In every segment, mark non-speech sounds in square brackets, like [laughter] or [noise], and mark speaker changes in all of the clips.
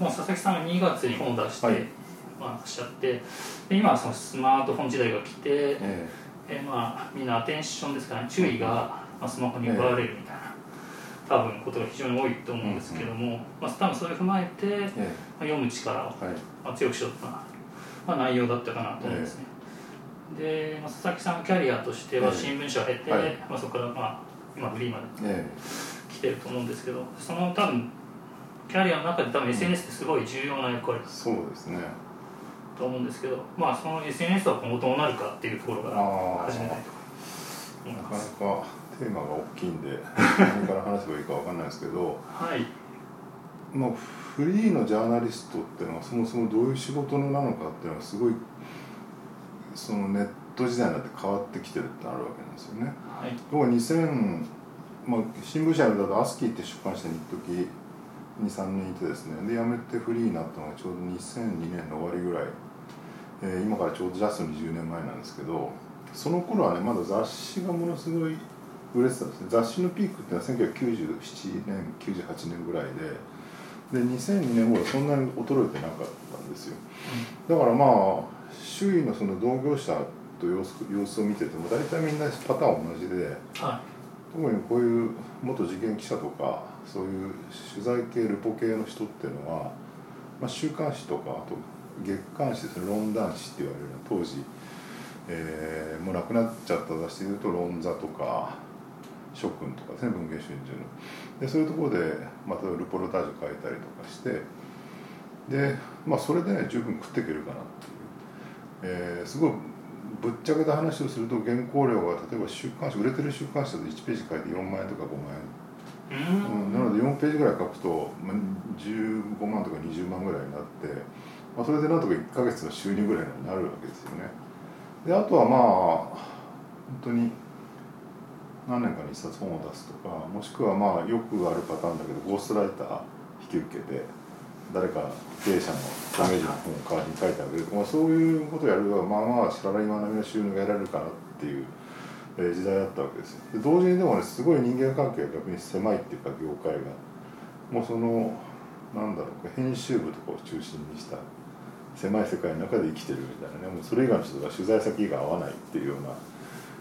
Speaker 1: とまあ佐々木さんが2月に本を出して、
Speaker 2: はい。
Speaker 1: まあ、しちゃってで今はそのスマートフォン時代が来て、
Speaker 2: え
Speaker 1: え。まあ、みんなアテンションですからね注意が、まあ、スマホに奪われるみたいな、多分ことが非常に多いと思うんですけども、まあ、多分それを踏まえて、ま
Speaker 2: え。え
Speaker 1: あ、読む力を、
Speaker 2: えはい。
Speaker 1: まあ、強くしようとな、まあ、内容だったかなと思うんですね、で、まあ、佐々木さんのキャリアとしては
Speaker 2: ええ。
Speaker 1: 新聞社を経て、
Speaker 2: はい。
Speaker 1: まあ、そこから、まあ、今フリーまで
Speaker 2: え。
Speaker 1: 来てると思うんですけどその多分キャリアの中で多分 SNS ってすごい重要な役割だ
Speaker 2: えそうですね。
Speaker 1: と思うんですけどまあその SNS は今後どうなるかっていうところから始めたいと
Speaker 2: なかなかテーマが大きいんで [laughs] 何から話せばいいかわかんないですけど
Speaker 1: はい。
Speaker 2: まあ、フリーのジャーナリストっていうのはそもそもどういう仕事のなのかっていうのはすごいそのネット時代になって変わってきてるってあるわけなんですよね。
Speaker 1: はい。
Speaker 2: 僕は2000、まあ、新聞社だとアスキーって出版社に一時23年いてですねで辞めてフリーになったのがちょうど2002年の終わりぐらい、えー今からちょうどジャスト20年前なんですけどその頃はねまだ雑誌がものすごい売れてたんですね。雑誌のピークっていうのは1997年98年ぐらいでで2002年頃そんなに衰えてなかったんですよ。だからまあ周囲のその同業者と様子様子を見てても大体みんなパターン同じで
Speaker 1: は
Speaker 2: 特にこういう元事件記者とかそういう取材系ルポ系の人っていうのは、まあ、週刊誌とかあと月刊誌ですね論壇誌って言われるような当時、えーもうなくなっちゃった雑誌でいうと「論座」とか「諸君」とかですね文藝春秋の。でそういうところでまたルポルタージュ書いたりとかしてでまあそれでね十分食っていけるかなっていう、えーすごいぶっちゃけた話をすると原稿料が例えば週刊誌売れてる週刊誌だと1ページ書いて4万円とか5万円。
Speaker 1: うん、
Speaker 2: なので4ページぐらい書くと、まあ、15万とか20万ぐらいになって、まあ、それでなんとか1ヶ月の収入ぐらいになるわけですよね。であとはまあ本当に何年かに1冊本を出すとかもしくはまあよくあるパターンだけどゴーストライター引き受けて誰か経営者のダメージの本を代わりに書いてあげる。とか、まあ、そういうことをやるとまあまあサラリーマン並みの収入が得られるかなっていうえ時代だったわけです。よで同時にでもねすごい人間関係が逆に狭いっていうか業界がもうそのなんだろう編集部とかを中心にした狭い世界の中で生きてるみたいなねもうそれ以外の人が取材先が合わないっていうような、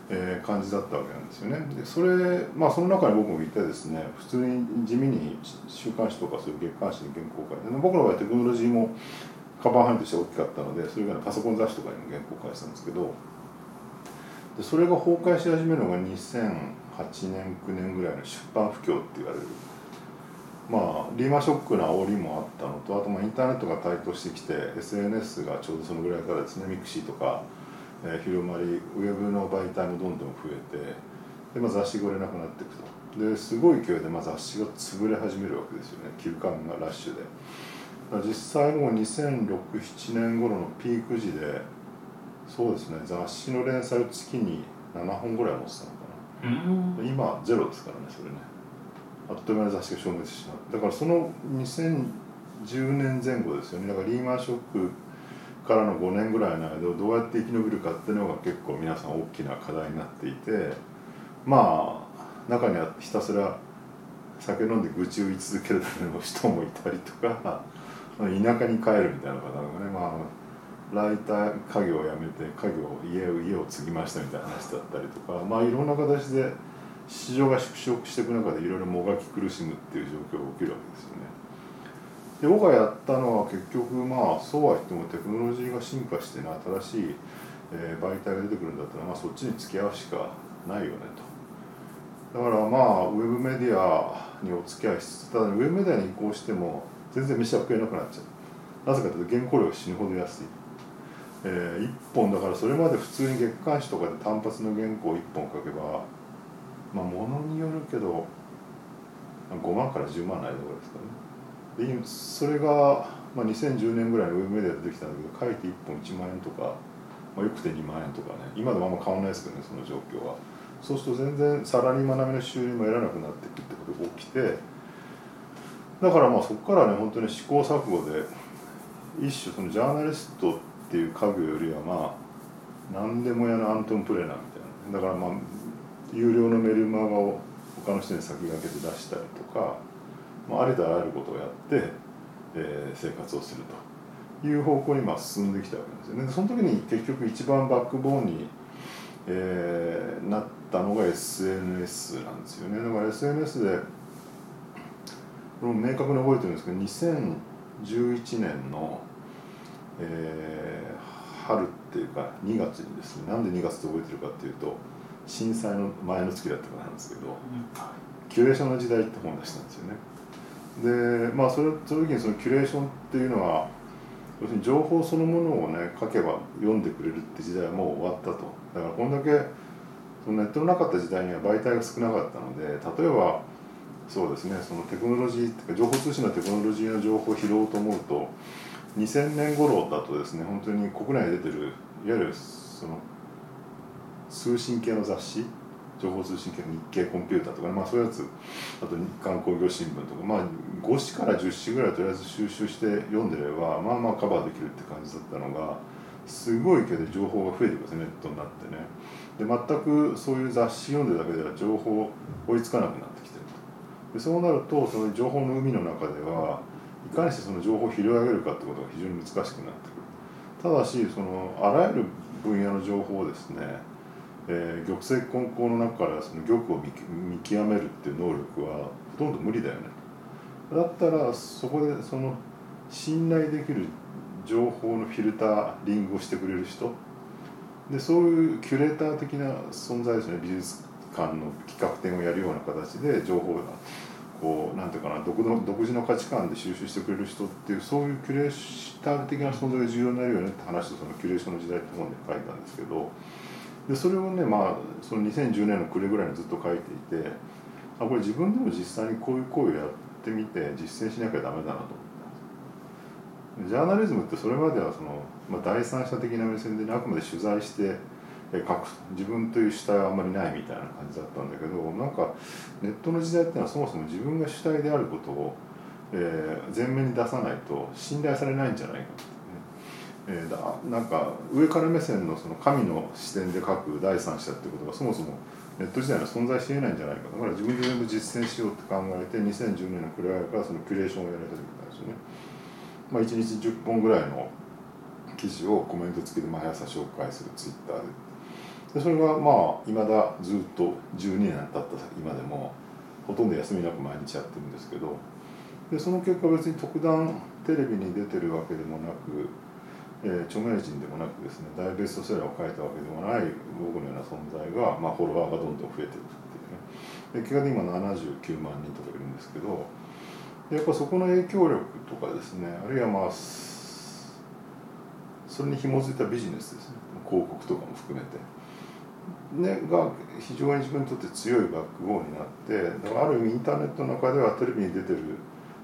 Speaker 2: えー感じだったわけなんですよね。でそれまあその中に僕もいてですね普通に地味に週刊誌とかそういう月刊誌に原稿を書いて僕の場合テクノロジーもカバー範囲として大きかったのでそれ以外のパソコン雑誌とかにも原稿を書いてたんですけどでそれが崩壊し始めるのが2008年9年ぐらいの出版不況って言われる。まあリーマンショックの煽りもあったのとあとまあインターネットが台頭してきて SNS がちょうどそのぐらいからですね mixi とか、えー広まりウェブの媒体もどんどん増えてで、まあ、雑誌が売れなくなっていくと。ですごい勢いでまあ雑誌が潰れ始めるわけですよね。休刊がラッシュで。実際もう2006-7年頃のピーク時でそうですね。雑誌の連載を月に7本ぐらい持ってたのかな。
Speaker 1: うーん。
Speaker 2: 今ゼロですからねそれね。あっという間に雑誌が消滅してしまう。だからその2010年前後ですよね。だからリーマンショックからの5年ぐらいの間をどうやって生き延びるかっていうのが結構皆さん大きな課題になっていてまあ中にはひたすら酒飲んで愚痴を言い続けるだけの人もいたりとか田舎に帰るみたいな方がねまあライター家業を辞めて家業家を家を継ぎましたみたいな話だったりとかまあいろんな形で市場が縮小していく中でいろいろもがき苦しむっていう状況が起きるわけですよね。で僕がやったのは結局まあそうは言ってもテクノロジーが進化してね新しい、えー媒体が出てくるんだったら、まあ、そっちに付き合うしかないよねと。だからまあウェブメディアにお付き合いしつつただウェブメディアに移行しても全然飯は食えなくなっちゃうなぜかというと原稿料が死ぬほど安い、え1本だからそれまで普通に月刊誌とかで単発の原稿1本書けばまあものによるけど5万から10万ないところですかね。でそれが、まあ、2010年ぐらいのウェブメディアでできたんだけど書いて1本1万円とか、まあ、よくて2万円とかね。今でもあんま変わんないですけどねその状況は。そうすると全然サラリーマン並みの収入も得られなくなっていくってことが起きてだからまあそこからね本当に試行錯誤で一種そのジャーナリストってていう家業よりはまあ何でも屋のアントン・プレナーみたいなだからまあ有料のメルマガを他の人に先駆けて出したりとか、まあ、ありとあらゆることをやってえー、生活をするという方向にまあ進んできたわけですよね。その時に結局一番バックボーンに、えー、なったのが SNS なんですよね。だから SNS でこれも明確に覚えてるんですけど2011年の、えー、春っていうか2月にですねなんで2月って覚えてるかっていうと震災の前の月だったからなんですけど「キュレーションの時代」って本出したんですよね。でまあそれその時にそのキュレーションっていうのは要するに情報そのものをね書けば読んでくれるって時代はもう終わったとだからこんだけそのネットのなかった時代には媒体が少なかったので例えばそうですねそのテクノロジーっていうか情報通信のテクノロジーの情報を拾おうと思うと2000年頃だとですね本当に国内で出てるいわゆるその通信系の雑誌情報通信系の日経コンピューターとか、ね、まあ、そういうやつあと日刊工業新聞とか、まあ、5紙から10紙ぐらいとりあえず収集して読んでればまあまあカバーできるって感じだったのがすごいけど情報が増えてくるんですネットになってね。で全くそういう雑誌読んでるだけでは情報追いつかなくなってきてると。でそうなるとその情報の海の中ではいかにしてその情報を拾い上げるかってことが非常に難しくなってくる。ただしそのあらゆる分野の情報をですねえー、玉石混交の中からその玉を見極めるっていう能力はほとんど無理だよね。だったらそこでその信頼できる情報のフィルタリングをしてくれる人。でそういうキュレーター的な存在ですね。美術館の企画展をやるような形で情報がこうなんていうかな独独自の価値観で収集してくれる人っていうそういうキュレーター的な存在が重要になるよねって話とそのキュレーションの時代って本で書いたんですけどでそれをねまあその2010年の暮れぐらいにずっと書いていてあこれ自分でも実際にこういう行為をやってみて実践しなきゃダメだなと思ったジャーナリズムってそれまではその、まあ、第三者的な目線で、ね、あくまで取材して自分という主体はあんまりないみたいな感じだったんだけどなんかネットの時代っていうのはそもそも自分が主体であることを、えー、前面に出さないと信頼されないんじゃないかと。えー、だなんか上から目線のその神の視点で書く第三者ってことがそもそもネット時代には存在しえないんじゃないかだから自分で全部実践しようって考えて2010年の暮れからそのキュレーションをやり始めたんですよね。まあ、1日10本ぐらいの記事をコメント付きで毎朝紹介するツイッターででそれがまあいまだずっと12年経った今でもほとんど休みなく毎日やってるんですけどでその結果別に特段テレビに出てるわけでもなくえー、著名人でもなくですね大ベストセラーを書いたわけでもない僕のような存在が、まあ、フォロワーがどんどん増えていくっていうね。で結果で今79万人とかいるんですけどやっぱそこの影響力とかですねあるいはまあそれに紐づいたビジネスですね。広告とかも含めて、ね、が非常に自分にとって強いバックボーンになってだからある意味インターネットの中ではテレビに出てる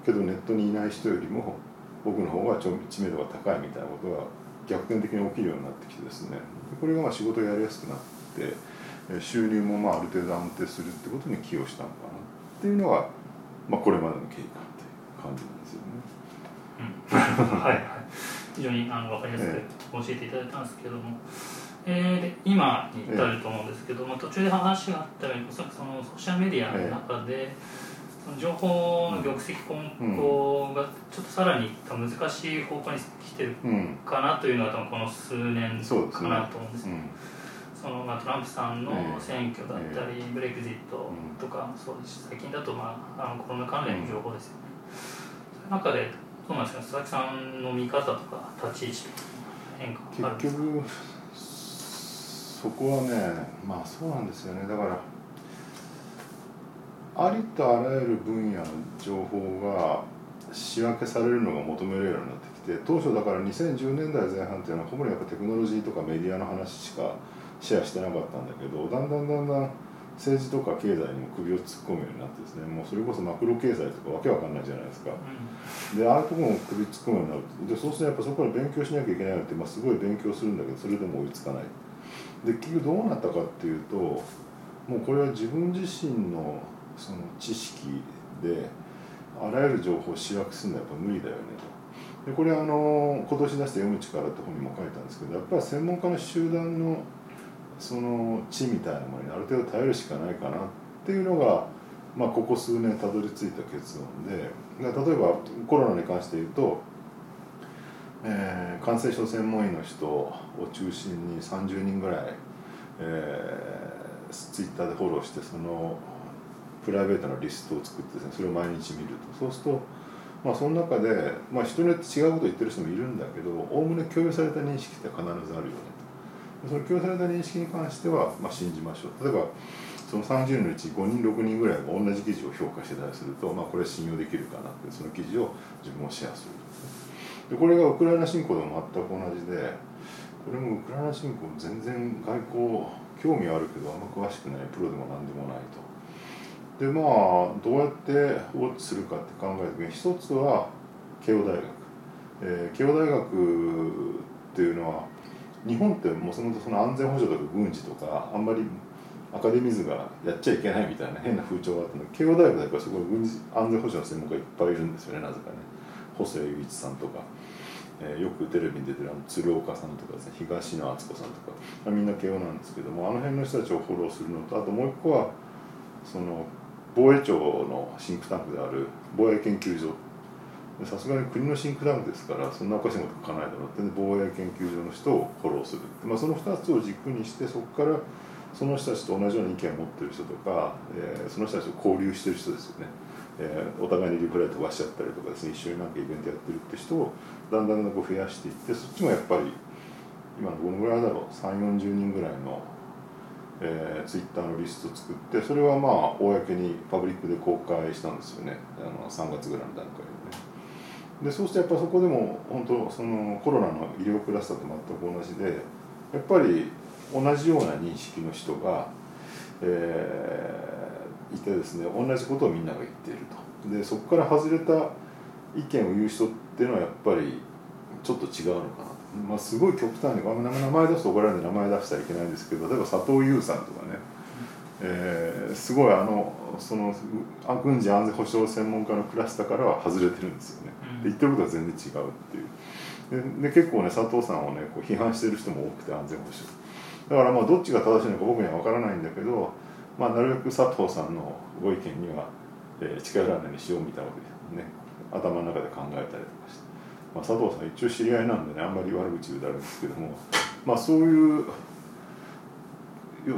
Speaker 2: けどネットにいない人よりも僕の方が知名度が高いみたいなことが逆転的に起きるようになってきてですね。これがまあ仕事をやりやすくなって収入もまあある程度安定するってことに寄与したのかな。っていうのが、まあ、これまでの経過っていう感じなんですよ
Speaker 1: ね。うん、はいはい。非常にあの分かりやすく教えていただいたんですけども、えー、で今に至ると思うんですけど、えー、まあ、途中で話があったようにそのソーシャルメディアの中で、えー情報の玉石混交がちょっとさらに難しい方向に来てるかなというのが多分この数年かなと思うんですけど、そのまあ、トランプさんの選挙だったり、ブレクジットとかそうです最近だと、まあ、あのコロナ関連の情報ですよね、そういう中でどうなんですか佐々木さんの見方とか立ち位置とか変化あるんですか結局
Speaker 2: そこはねまあそうなんですよね。だからありとあらゆる分野の情報が仕分けされるのが求められるようになってきて当初だから2010年代前半っていうのはほぼやっぱテクノロジーとかメディアの話しかシェアしてなかったんだけどだんだんだんだん政治とか経済にも首を突っ込むようになってですねもうそれこそマクロ経済とかわけわかんないじゃないですか、うん、でああいうとこも首突っ込むようになる。でそうするとやっぱそこから勉強しなきゃいけないのって、まあ、すごい勉強するんだけどそれでも追いつかないで結局どうなったかっていうともうこれは自分自身のその知識であらゆる情報を仕分けするのはやっぱ無理だよねと。でこれあの今年出した「読む力」って本にも書いたんですけどやっぱり専門家の集団のその知みたいなものにある程度頼るしかないかなっていうのがまあ、ここ数年たどり着いた結論で例えばコロナに関して言うと、えー、感染症専門医の人を中心に30人ぐらい、えー、ツイッターでフォローしてそのプライベートなリストを作ってですねそれを毎日見ると。そうするとまあその中で、まあ、人によって違うことを言ってる人もいるんだけどおおむね共有された認識って必ずあるよねと。その共有された認識に関しては、まあ、信じましょう。例えばその30人のうち5人6人ぐらいが同じ記事を評価してたりすると、まあ、これ信用できるかなってその記事を自分もシェアするでこれがウクライナ侵攻でも全く同じでこれもウクライナ侵攻全然外交興味あるけどあんま詳しくないプロでも何でもないと。でまあどうやってウォッチするかって考えた時に一つは慶応大学、えー、慶応大学っていうのは日本ってもともとその安全保障とか軍事とかあんまりアカデミズがやっちゃいけないみたいな変な風潮があったの。で慶応大学だからすごい軍事安全保障の専門家いっぱいいるんですよねなぜかね。細谷雄一さんとか、えー、よくテレビに出てるあの鶴岡さんとかですね東野敦子さんとかみんな慶応なんですけどもあの辺の人たちをフォローするのとあともう一個はその防衛庁のシンクタンクである防衛研究所。さすがに国のシンクタンクですからそんなおかしいこと書かないだろうって防衛研究所の人をフォローする、まあ、その2つを軸にしてそこからその人たちと同じような意見を持ってる人とか、えー、その人たちと交流してる人ですよね、えー、お互いにリプライ飛ばしちゃったりとかですね一緒になんかイベントやってるって人をだんだんだん増やしていってそっちもやっぱり今どのぐらいだろう3 4 0人ぐらいのえー、ツイッターのリスト作ってそれはまあ公にパブリックで公開したんですよね。あの3月ぐらいの段階でね。でそうしてやっぱそこでも本当そのコロナの医療クラスターと全く同じでやっぱり同じような認識の人が、えー、いてですね同じことをみんなが言っていると。でそこから外れた意見を言う人っていうのはやっぱりちょっと違うのかなまあ、すごい極端に名前出すと怒られるんで名前出したらいけないんですけど例えば佐藤優さんとかね、えー、すごいあのその軍事安全保障専門家のクラスターからは外れてるんですよね。で言ってることは全然違うっていう。で結構ね佐藤さんをねこう批判してる人も多くて安全保障。だからまあどっちが正しいのか僕には分からないんだけど、まあ、なるべく佐藤さんのご意見には、えー、近寄らないようにしようみたいなことでね頭の中で考えたりとかして。まあ、佐藤さん一応知り合いなんでねあんまり悪口言うとあるんですけどもまあそういう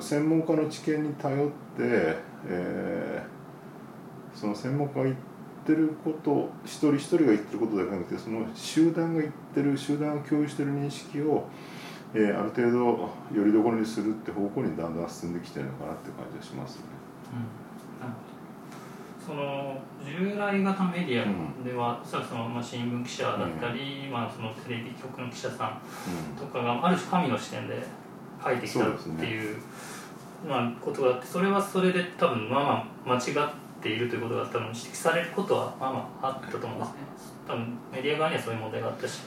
Speaker 2: 専門家の知見に頼って、えー、その専門家が言ってること一人一人が言ってることだけじゃなくてその集団が言ってる集団が共有してる認識を、えー、ある程度よりどころにするって方向にだんだん進んできてるのかなって感じがしますね。
Speaker 1: うん。その従来型メディアでは、うん、そのまあ新聞記者だったり、うん、まあ、そのテレビ局の記者さんとかがある種神の視点で書いてきたっていう、ね、まあ、ことがあってそれはそれで多分まあまあ間違っているということが多分指摘されることはまあまああったと思うんですね。多分メディア側にはそういう問題があったし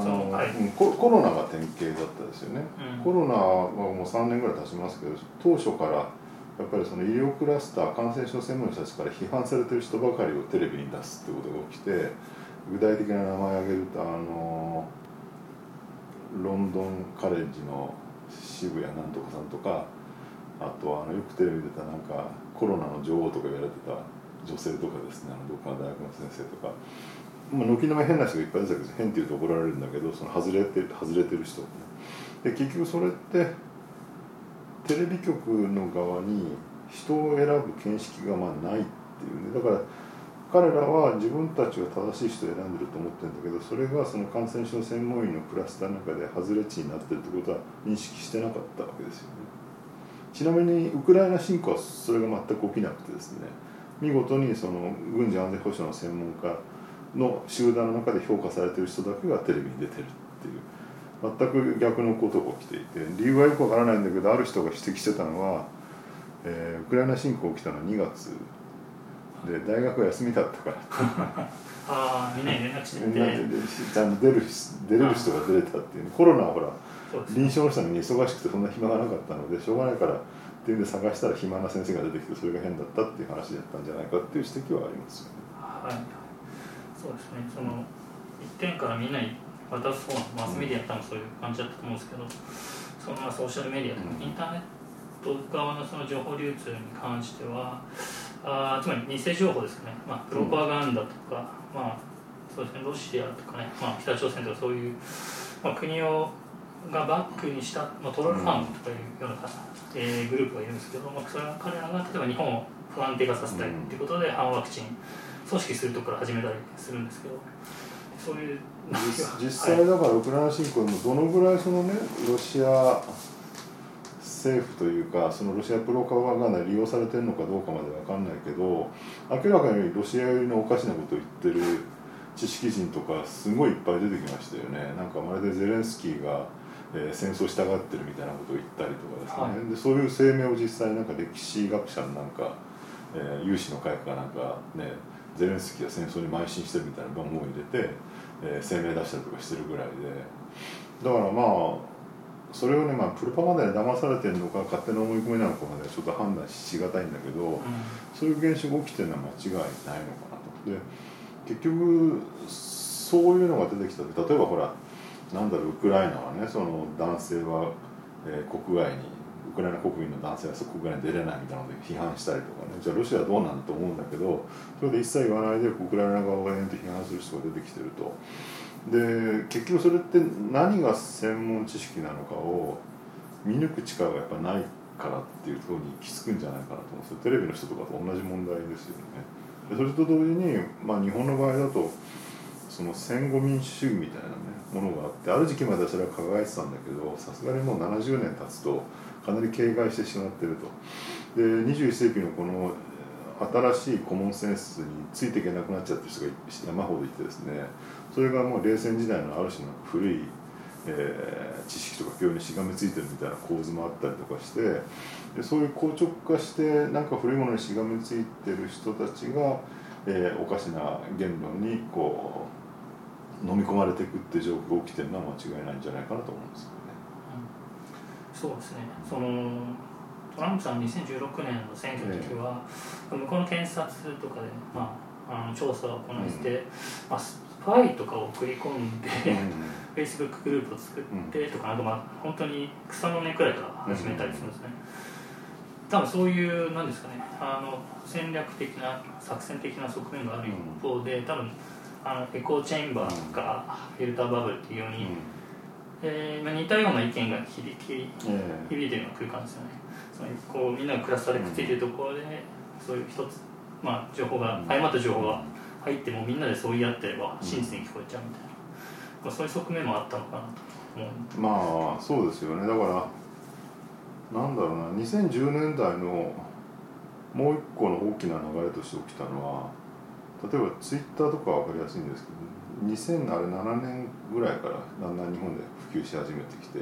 Speaker 2: あの、はい、ココロナが典型だったですよね、うん、コロナはもう3年ぐらい経ちますけど当初からやっぱりその医療クラスター感染症専門の人たちから批判されてる人ばかりをテレビに出すってことが起きて具体的な名前を挙げるとあのロンドンカレッジの渋谷なんとかさんとかあとあのよくテレビ出たなんかコロナの女王とか言われてた女性とかですねあのどっかの大学の先生とか、まあ、軒並み変な人がいっぱい出てたけど変って言うと怒られるんだけどその外れて外れてる人、で結局それってテレビ局の側に人を選ぶ見識がまあないっていうね。だから彼らは自分たちが正しい人を選んでると思ってるんだけどそれがその感染症専門医のクラスターの中で外れ値になってるってことは認識してなかったわけですよね。ちなみにウクライナ侵攻はそれが全く起きなくてですね。見事にその軍事安全保障の専門家の集団の中で評価されてる人だけがテレビに出てるっていう。全く逆のことが起きていて理由はよくわからないんだけどある人が指摘してたのは、えー、ウクライナ侵攻起きたのは2月。で大学は休みだったから。[laughs]
Speaker 1: ああみんなに連絡して
Speaker 2: ちゃんと出る出れる人が出れたっていう、コロナはほら臨床の人に忙しくてそんな暇がなかったのでしょうがないからっていうんで探したら暇な先生が出てきてそれが変だったっていう話だったんじゃないかっていう指摘はありますよね。
Speaker 1: はい、そうですね。その一点からみんなに渡す方のマスメディア多分そういう感じだったと思うんですけどそのまあソーシャルメディアとかインターネット側のその情報流通に関してはあつまり偽情報ですかね、まあ、プロパガンダとか、まあそうですね、ロシアとかね、まあ、北朝鮮とかそういう、まあ、国をがバックにした、まあ、トロルファンとかいうような、えー、グループがいるんですけど、まあ、それは彼らが例えば日本を不安定化させたいということで、反ワクチン組織するところから始めたりするんですけどそういう
Speaker 2: 実 [laughs] 際だからウクライナ侵攻もどのぐらいそのねロシア政府というかそのロシアプロパガンダに利用されてるのかどうかまで分かんないけど明らかにロシア寄りのおかしなことを言ってる知識人とかすごいいっぱい出てきましたよね。なんかまるでゼレンスキーが、えー、戦争したがってるみたいなことを言ったりとかですね、はい、でそういう声明を実際なんか歴史学者のなんか、えー、有志の会かなんかねゼレンスキーが戦争に邁進してるみたいな番号を入れて、えー、声明出したりとかしてるぐらいでだからまあそれをね、まあ、プロパガンダに騙されてるのか勝手な思い込みなのかまでちょっと判断しがたいんだけど、うん、そういう現象が起きてるのは間違いないのかなと。で結局そういうのが出てきた例えばほらなんだろうウクライナはねその男性は、えー、国外にウクライナ国民の男性は国外に出れないみたいなので批判したりとかね。じゃあロシアはどうなんだと思うんだけどそれで一切言わないでウクライナ側がえんと批判する人が出てきてると。で結局それって何が専門知識なのかを見抜く力がやっぱないからっていうところに行き着くんじゃないかなと思うんですよ。テレビの人とかと同じ問題ですよね。でそれと同時に、まあ、日本の場合だとその戦後民主主義みたいなねものがあってある時期まではそれは輝いてたんだけどさすがにもう70年経つとかなり警戒してしまってるとで21世紀のこの新しいコモンセンスについていけなくなっちゃってる人が山ほどいてですねそれがもう冷戦時代のある種の古い、えー、知識とか教養にしがみついてるみたいな構図もあったりとかしてでそういう硬直化してなんか古いものにしがみついてる人たちが、えー、おかしな言論にこう飲み込まれていくって状況が起きてるのは間違いないんじゃないかなと思うんですよね。
Speaker 1: うん、そうですね。そのトランプさん2016年の選挙の時は、えー、向こうの検察とかで、まあ、あの調査を行って、うん、まあ、ファイとかを送り込んで、フェイスブックグループを作ってとか、あとまあ本当に草の根くらいから始めたりするんですね、多分そういうなんですかねあの戦略的な作戦的な側面がある一方で多分あのエコーチェンバーとかフィルターバブルっていうように、えーまあ、似たような意見が響き響いてるような空間ですよね。そのこうみんながクラスターでくっついてるところでそういう一つ、まあ、情報が誤った情報が入ってもみんなでそう言い合ってれば真実に聞こえちゃうみたいな、まあ、そういう側面もあったのかなと思
Speaker 2: うまあそうですよね。だからなんだろうな。2010年代のもう一個の大きな流れとして起きたのは例えばツイッターとかは分かりやすいんですけど2007年ぐらいからだんだん日本で普及し始めてきて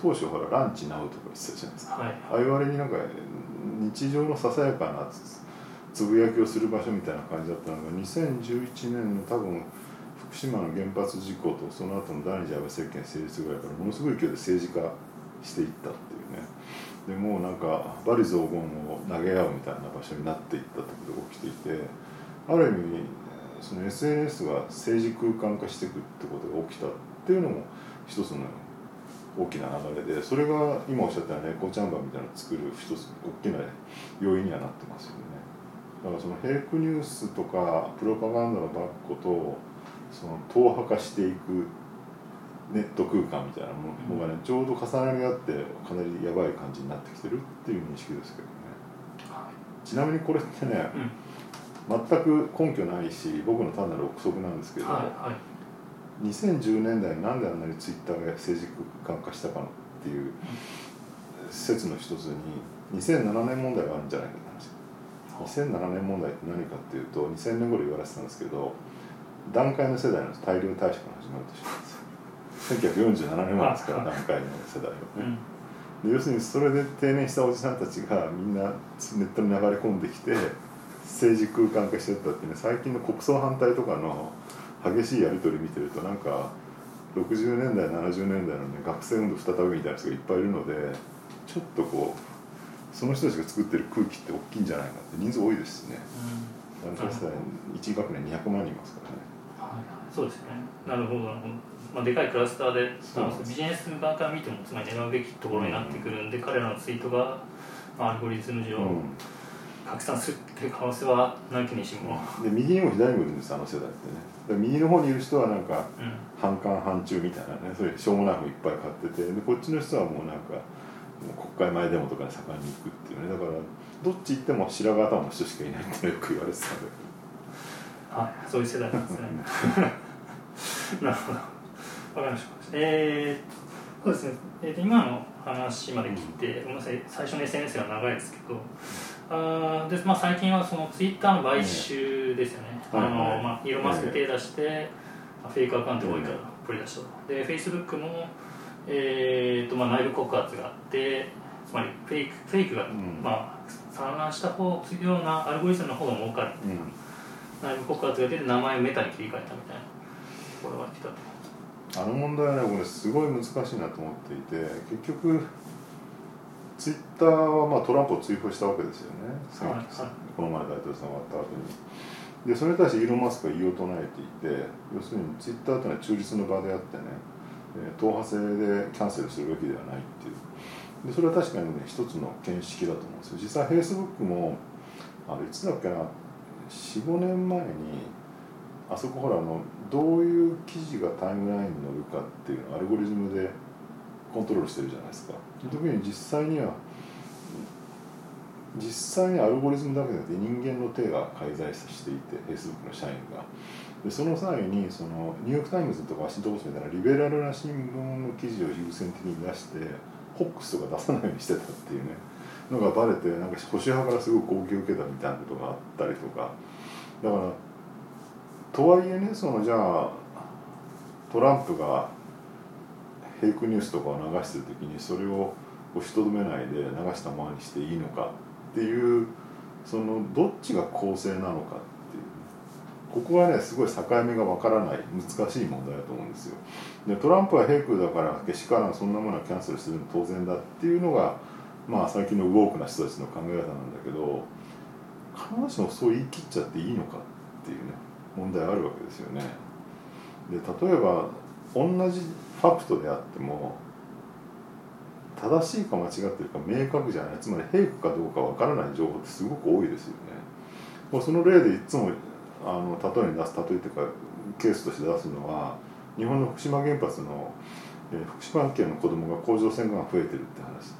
Speaker 2: 当初ほらランチナウとか言ってたじゃないですか、はい、ああいう割になんか日常のささやかなつぶやきをする場所みたいな感じだったのが2011年の多分福島の原発事故とその後の第二次安倍政権成立ぐらいからものすごい勢いで政治化していったっていうね。でもうなんか罵詈雑言を投げ合うみたいな場所になっていったってことが起きていてある意味その SNS が政治空間化していくってことが起きたっていうのも一つの大きな流れでそれが今おっしゃったエコーチャンバーみたいなのを作る一つ大きな要因にはなってますよね。だからそのフェイクニュースとかプロパガンダのバックとその党派化していくネット空間みたいなものがね、ちょうど重なり合ってかなりやばい感じになってきてるっていう認識ですけどね、はい、ちなみにこれってね、うん、全く根拠ないし僕の単なる憶測なんですけど、はいはい、2010年代になんであんなにツイッターが政治空間化したかっていう説の一つに2007年問題があるんじゃないか2007年問題って何かっていうと2000年頃言われてたんですけど段階の世代の大量退職が始まる年なんですよ。1947年前ですから段階の世代はね、うん、要するにそれで定年したおじさんたちがみんなネットに流れ込んできて政治空間化してったってね最近の国葬反対とかの激しいやり取り見てるとなんか60年代70年代のね学生運動再びみたいな人がいっぱいいるのでちょっとこうその人たちが作ってる空気って大きいんじゃないかって人数多いですしね、うん、団体世代1学年200万人いますからね、
Speaker 1: はい、そうですね。なるほど。なるほど、まあ、でかいクラスターでビジネス側から見てもつまり狙うべきところになってくるんで、うん、彼らのツイートが、まあ、アルゴリズム上、拡散するっていう可能性はなきにしも、
Speaker 2: で右にも左にもいるんですあの世代ってねで右の方にいる人はなんか
Speaker 1: うん
Speaker 2: 半官半中みたいなねそういうしょうもない本いっぱい買っててでこっちの人はもうなんか国会前デモとかに盛んに行くっていうねだからどっち行っても白髪頭の人しかいないってよく言われてたんだけど
Speaker 1: はい、そういう世代なんですね。[laughs] なるほど。わかりました。えー、そうですね。えーと、今の話まで聞いて、ごめんなさい、最初の SNS が長いですけど、あーでまあ、最近はそのツイッターの買収ですよね。
Speaker 2: うん。
Speaker 1: あの
Speaker 2: はいはい。
Speaker 1: まあ、イーロンマスク手出して、まあフェイクアカウントが多い。から取り出した。と。で、フェイスブックも、えーとまあ、内部告発があって、つまりフェイクフェイクが、
Speaker 2: ん。
Speaker 1: まあ、散乱した方ようなアルゴリズムの方が儲かる。
Speaker 2: うん。
Speaker 1: 内部告発が出て名前をメタに切り替えたみたいなところが来たと。
Speaker 2: あの問題はね僕ねすごい難しいなと思っていて結局ツイッターはまあトランプを追放したわけですよね、
Speaker 1: はいはい。
Speaker 2: この前大統領さん終わった後に。でそれに対してイーロン・マスクが異を唱えていて要するにツイッターというのは中立の場であってねえー党派制でキャンセルするべきではないっていう。でそれは確かにね一つの見識だと思うんですよ。実際フェイスブックもあれいつだっけな45年前にあそこほらあのどういう記事がタイムラインに載るかっていうのをアルゴリズムでコントロールしてるじゃないですか。特に実際には実際にアルゴリズムだけじゃなくて人間の手が介在していて Facebook の社員が。でその際にそのニューヨーク・タイムズとかワシントン・ポストみたいなリベラルな新聞の記事を優先的に出してホックスとか出さないようにしてたっていうね。のがバレてなんか保守派からすごい攻撃を受けたみたいなことがあったりとか。だからとはいえねそのじゃあトランプがフェイクニュースとかを流してる時にそれを押しとどめないで流したままにしていいのかっていうそのどっちが公正なのかっていうここはねすごい境目がわからない。難しい問題だと思うんですよ。でトランプはフェイクだからけしからんそんなものはキャンセルするの当然だっていうのがまあ最近のウォークな人たちの考え方なんだけど必ずしもそう言い切っちゃっていいのかっていうね問題あるわけですよね。で例えば同じファクトであっても正しいか間違ってるか明確じゃない。つまりフェイクかどうかわからない情報ってすごく多いですよね。もうその例でいつもあの例えに出す例えというかケースとして出すのは日本の福島原発の、えー福島県の子供が甲状腺がんが増えてるって話。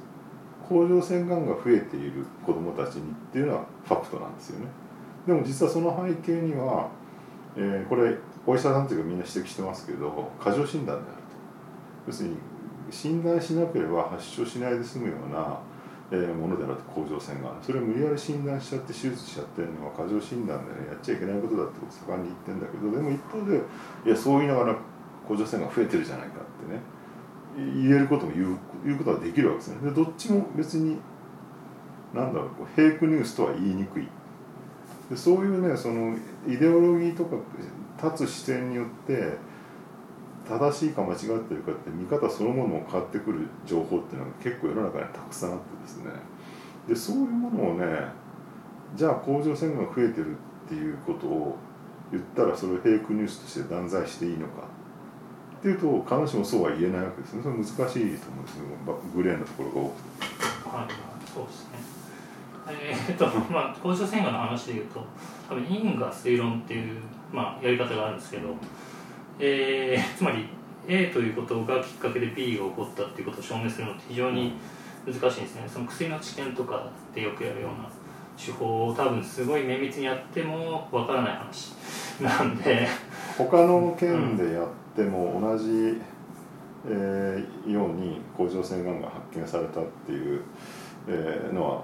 Speaker 2: 甲状腺がんが増えている子供たちにっていうのはファクトなんですよね。でも実はその背景には、えーこれお医者さんというかみんな指摘してますけど過剰診断であると要するに診断しなければ発症しないで済むような、えーものであると甲状腺が。それを無理やり診断しちゃって手術しちゃってるのは過剰診断でね。やっちゃいけないことだって盛んに言ってんだけどでも一方でいやそう言いながら甲状腺が増えてるじゃないかってね。言えることも言う言うことはできるわけですね。でどっちも別になんだろうこうフェイクニュースとは言いにくい。でそういうねそのイデオロギーとか立つ視点によって正しいか間違ってるかって見方そのものも変わってくる情報っていうのが結構世の中にたくさんあってですねでそういうものをねじゃあ甲状腺が増えてるっていうことを言ったらそれをフェイクニュースとして断罪していいのかっていうと必ずしもそうは言えないわけですねそれ難しいと思うんですよグレーなところが多くて。
Speaker 1: はい、そうですね。えーっと、まあ、甲状腺がんの話で言うと、多分因果推論っていう、まあ、やり方があるんですけど、えー [laughs] つまり A ということがきっかけで B が起こったっていうことを証明するのって非常に難しいんですね。その薬の治験とかでよくやるような手法を多分すごい綿密にやってもわからない話なんで、
Speaker 2: 他の県でやっても同じ、えーように甲状腺がんが発見されたっていう、えーのは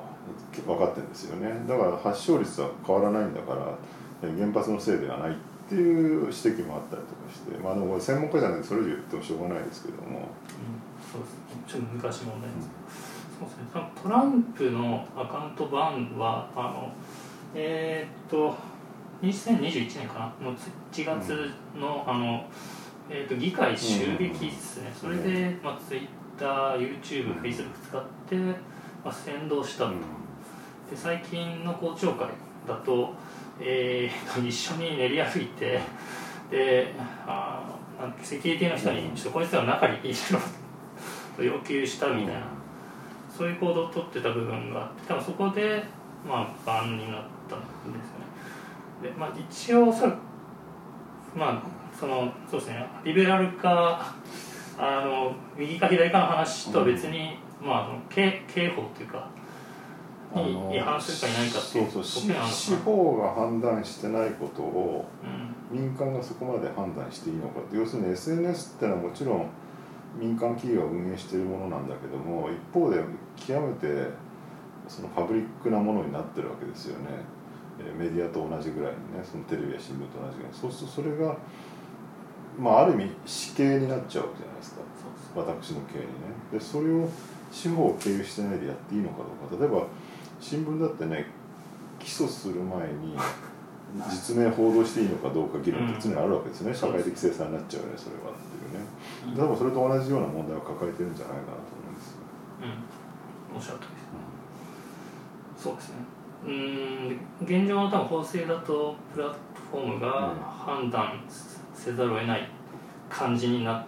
Speaker 2: 分かってるんですよねだから発症率は変わらないんだから原発のせいではないっていう指摘もあったりとかしてまあでもこれ専門家じゃないんでそれ以上言ってもしょうがないですけども。
Speaker 1: うんそうです。ねちょっと難しい問題です。けど、そうですね。トランプのアカウント版はあのえーっと2021年かな？の1月の,、あのえーっと議会襲撃ですね、それで、まあ、TwitterYouTube、Facebook 使って、まあ、先導したと、で最近の公聴会だと,、えー一緒に練り歩いてであなんかセキュリティの人に、ちょっとこいつらの中に入れろと要求したみたいな、そういう行動を取ってた部分があって多分そこで、まあ、バンになったんですよね。でまあ、一応さまあそのそうですねリベラルかあの右か左かの話とは別に、まあ、刑刑法というかに違反するかいないかっていう
Speaker 2: そうそう司法が判断してないことを
Speaker 1: うん。
Speaker 2: 民間がそこまで判断していいのかって要するに SNS ってのはもちろん民間企業が運営しているものなんだけども一方で極めてそのパブリックなものになってるわけですよね。えーメディアと同じぐらいにねそのテレビや新聞と同じぐらいに。そうするとそれがまあある意味死刑になっちゃうわけじゃないですか。私の刑にね。でそれを司法を経由してないでやっていいのかどうか。例えば新聞だってね起訴する前に [laughs] 実名報道していいのかどうか議論って常にあるわけですね、社会的制裁になっちゃうよねそれはっていうね。
Speaker 1: うん。
Speaker 2: 多分それと同じような問題を抱えてるんじゃないかなと思うんですよ。
Speaker 1: うん。おっしゃる通りですそうですね。うーん。現状の多分法制だとプラットフォームが判断せざるを得ない感じになっ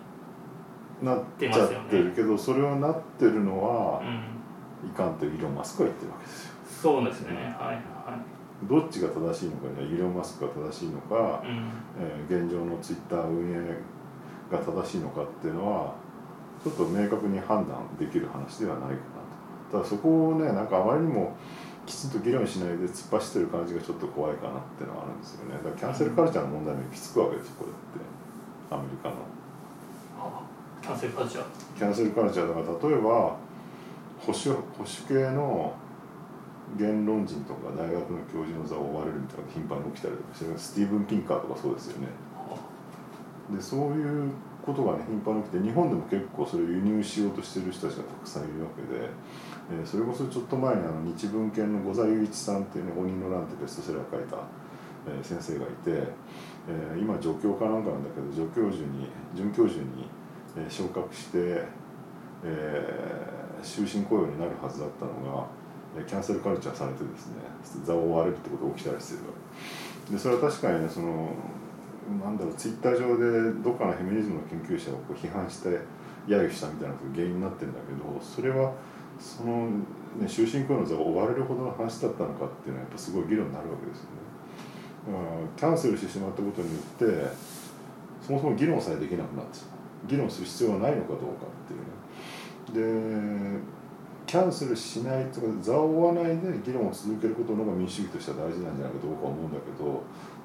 Speaker 2: なっちゃってるけど、それをなってるのは
Speaker 1: うん
Speaker 2: いかんとイーロン・マスクは言ってるわけですよ。
Speaker 1: そうですね。はいは
Speaker 2: どっちが正しいのかイーロン・マスクが正しいのか、
Speaker 1: いうん。
Speaker 2: えー現状のツイッター運営が正しいのかっていうのはちょっと明確に判断できる話ではないかなと。ただそこをねなんかあまりにもきちんと議論しないで突っ走ってる感じがちょっと怖いかなっていうのはあるんですよね。だからキャンセルカルチャーの問題に行き着くわけですこれってアメリカの。
Speaker 1: あキャンセルカルチャー。
Speaker 2: キャンセルカルチャーだから例えば保守保守系の言論人とか大学の教授の座を追われるみたいなのが頻繁に起きたりとかしてスティーブン・ピンカーとかそうですよね。でそういうことがね頻繁に起きて日本でも結構それを輸入しようとしてる人たちがたくさんいるわけで、えーそれこそちょっと前にあの日文献の五座雄一さんっていうね「鬼の乱」ってベストセラーを書いた、えー先生がいて、えー今助教かなんかなんだけど助教授に准教授に、えー昇格して、えー終身雇用になるはずだったのが、キャンセルカルチャーされてですね座を追われるってことが起きたりしてるでそれは確かにねそのなんだろうツイッター上でどっかのフェミニズムの研究者をこう批判して揶揄したみたいなことが原因になってるんだけどそれはその、ね、終身雇用の座が追われるほどの話だったのかっていうのはやっぱすごい議論になるわけですよね。だからキャンセルしてしまったことによってそもそも議論さえできなくなってしまう。議論する必要はないのかどうかっていうね。でキャンセルしないとか座を追わないで議論を続けることの方が民主主義としては大事なんじゃないかと僕は思うんだけど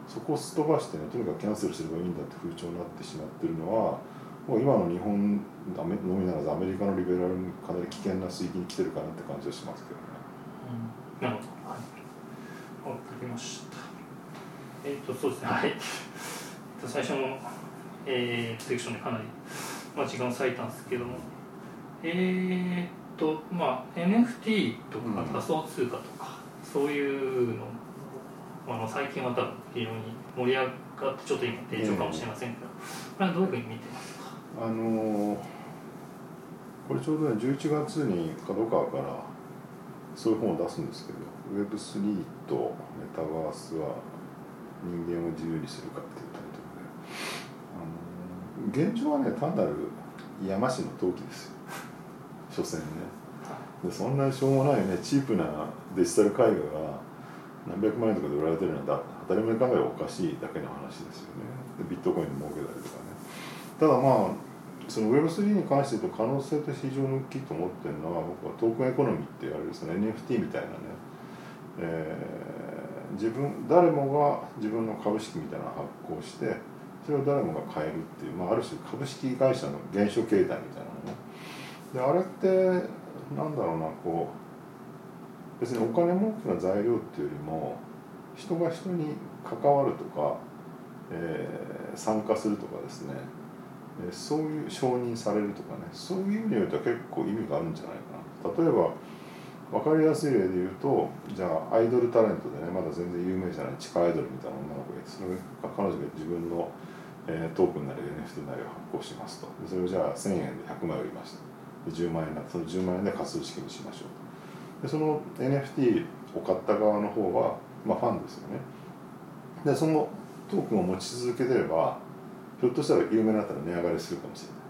Speaker 2: そこをすっ飛ばしてねとにかくキャンセルすればいいんだって風潮になってしまってるのはもう今の日本のみならずアメリカのリベラルにかなり危険な水域に来てるかなって感じはしますけどね。
Speaker 1: なるほど。はい。わかりました。えっ、とそうですね。はい。最初の、えー、クションでかなり、まあ、時間を割いたんですけども。えっ、とまあ NFT とか
Speaker 2: うん。
Speaker 1: 仮想通貨とか、そういうのあの最近は多分非常に盛り上がってちょっと今低調かもしれませんけど、これはどういうふうに見てますか？
Speaker 2: あのーこれちょうどね11月に角川からそういう本を出すんですけど Web3 とメタバースは人間を自由にするかっていうタイトルで、あのー現状はね単なる山師の陶器ですよ所詮ね。でそんなしょうもないねチープなデジタル絵画が何百万円とかで売られてるのは当たり前に考えおかしいだけの話ですよね。でビットコインで儲けたりとかね。ただまあその Web3 に関して言うと可能性として非常に大きいと思ってるのは僕はトークンエコノミーって言われるその NFT みたいなね、えー自分誰もが自分の株式みたいなのを発行してそれを誰もが買えるっていう、まあ、ある種株式会社の原初形態みたいなのねであれってなんだろうなこう別にお金儲けの材料っていうよりも人が人に関わるとか、えー参加するとかですね。そういう承認されるとかね。そういう意味においては結構意味があるんじゃないかな。例えば分かりやすい例で言うとじゃあアイドルタレントでねまだ全然有名じゃない地下アイドルみたいな女の子がいてそれが彼女が自分の、えートークンなり NFT なりを発行しますと。それをじゃあ1000円で100枚売りました。10万円なその10万円で仮想資金にしましょうでその NFT を買った側の方は、まあ、ファンですよね。でそのトークンを持ち続けてればひょっとしたら有名になったら値上がりするかもしれない。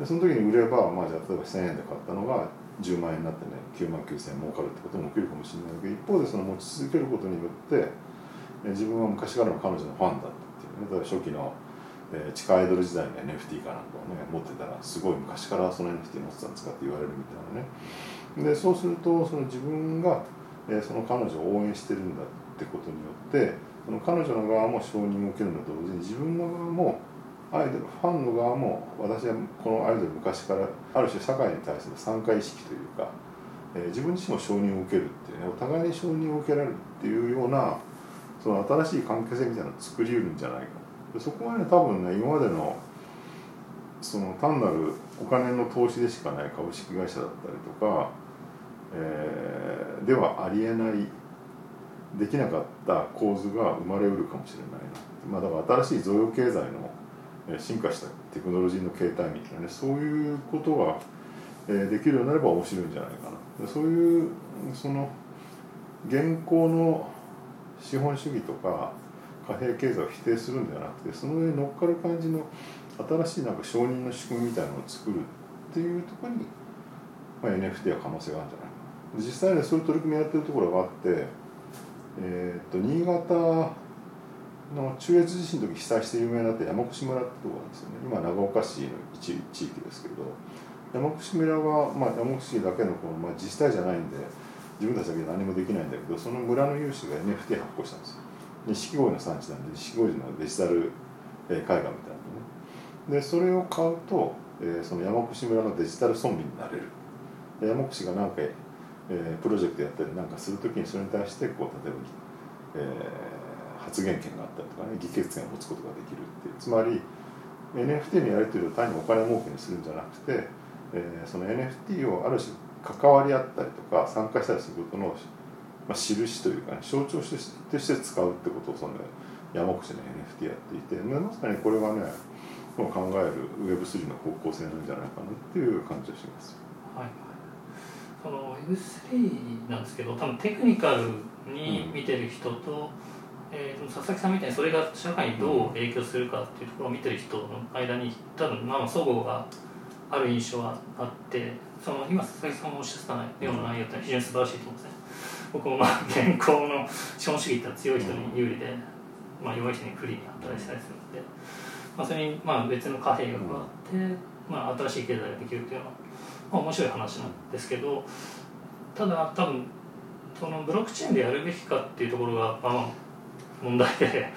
Speaker 2: でその時に売れば、まあ、じゃあ例えば1000円で買ったのが10万円になってね9万9000円儲かるってことも起きるかもしれない。けど一方でその持ち続けることによって自分は昔からの彼女のファンだったっていうね。例えば初期の、えー、地下アイドル時代の NFT かなんかをね持ってたらすごい昔からその NFT 持ってたんですかって言われるみたいなね。でそうするとその自分が、えー、その彼女を応援してるんだってことによってその彼女の側も承認を受けるのと同時に自分の側もアイドルファンの側も私はこのアイドル昔からある種社会に対する参加意識というか、えー、自分自身も承認を受けるっていうねお互いに承認を受けられるっていうようなその新しい関係性みたいなのを作りうるんじゃないかそこはね多分ね今までのその単なるお金の投資でしかない株式会社だったりとか、えー、ではありえないできなかった構図が生まれうるかもしれないな、まあ、だから新しい贈与経済の進化したテクノロジーの形態みたいなねそういうことができるようになれば面白いんじゃないかな。そういうその現行の資本主義とか貨幣経済を否定するんではなくてその上に乗っかる感じの新しいなんか承認の仕組みみたいなのを作るっていうところに、まあ、NFT は可能性があるんじゃない実際ねそういう取り組みやってるところがあって、えー、と新潟の中越地震の時被災して有名になった山越村ってとこなんですよね。今長岡市の一地域ですけど山越村は、まあ、山越市だけのこの、まあ、自治体じゃないんで自分たちだけで何もできないんだけどその村の有志が NFT 発行したんですよ。錦鯉の産地なんで錦鯉のデジタル絵画みたいなのね。でそれを買うと、えー、その山越村のデジタル村民になれる。山越が何か、えー、プロジェクトやったりなんかするときにそれに対してこう例えば、えー発言権があったりとかね議決権を持つことができるっていう。つまり NFT のやり取りを単にお金儲けにするんじゃなくて、えー、その NFT をある種関わり合ったりとか参加したりすることの、まあ、印というか、ね、象徴として使うってことをその山口の NFT やっていて、まさにこれがね考える Web3 の方向性なんじゃないかなっていう感じがします。
Speaker 1: はいその Web3 なんですけど多分テクニカルに見てる人と、うん。えー、佐々木さんみたいにそれが社会にどう影響するかっていうところを見てる人の間に多分まあ齟齬がある印象はあってその今佐々木さんもおっしゃったような内容って非常に素晴らしいと思うんですね僕もまあ現行の資本主義って強い人に有利で、まあ、弱い人に不利に働いたりするので、まあ、それにまあ別の貨幣が加わって、まあ、新しい経済ができるっていうのは、まあ、面白い話なんですけどただ多分そのブロックチェーンでやるべきかっていうところが、まあ、問題で。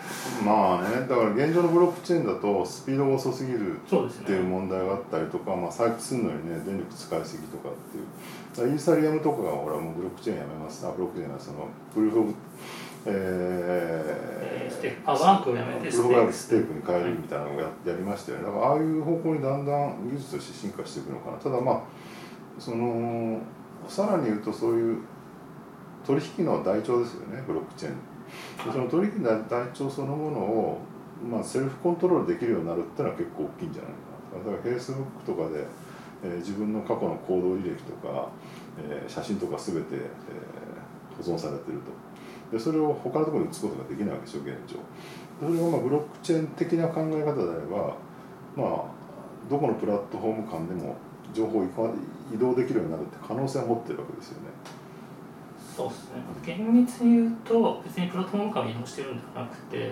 Speaker 2: まあねだから現状のブロックチェーンだとスピードが遅すぎるっていう問題があったりとか、ね、まあ、採掘するのにね電力使いすぎとかっていう。イーサリアムとかがほらもうブロックチェーンやめます。あブロックチェーンはそのプルーフ・オブ
Speaker 1: えー、えー、あワークをやめて
Speaker 2: プルーフ・オブステークに変えるみたいなのをややりましたよね。だからああいう方向にだんだん技術として進化していくのかな。ただまあそのさらに言うとそういう取引の台帳ですよねブロックチェーンその取引の台帳そのものを、まあ、セルフコントロールできるようになるっていうのは結構大きいんじゃないかな。だからフェイスブックとかで、えー、自分の過去の行動履歴とか、えー、写真とか全て、えー、保存されてると。でそれを他のところに移すことができないわけでしょ現状。それがまあブロックチェーン的な考え方であればまあどこのプラットフォーム間でも情報を移動できるようになるって可能性を持ってるわけですよね。
Speaker 1: そうですね。厳密に言うと別にプラットフォーム間を移動してるんではなくて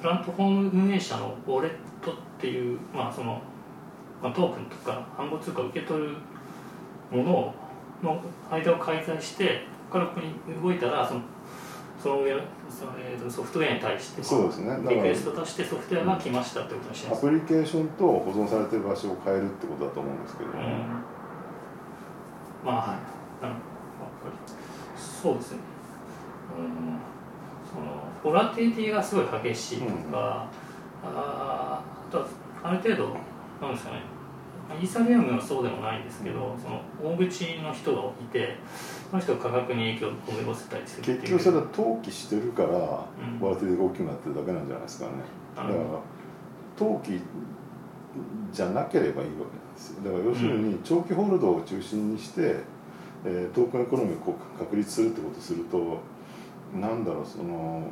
Speaker 1: プラットフォーム運営者のウォレットっていうまあその、まあ、トークンとか暗号通貨を受け取るものをの間を介在して他の国に動いたらそのその上その、えー、とソフトウェアに対して
Speaker 2: そうですね。
Speaker 1: リクエストとしてソフトウェアが来ましたってことにして
Speaker 2: アプリケーションと保存されてる場所を変えるってことだと思うんですけど、ね、うん、
Speaker 1: まあはいそうですね、うん、そのボラティティがすごい激しいとか、うん、ああとある程度なんですかね。イーサリアムはそうでもないんですけど、その大口の人がいてその人が価格に影響を及ぼせたりする
Speaker 2: 結局それは投機してるから、うん、ボラティティが大きくなってるだけなんじゃないですかね。だから投機じゃなければいいわけなんですよ。だから要するに長期ホールドを中心にして、えー、トークンエコノミーを確立するってことするとなんだろうその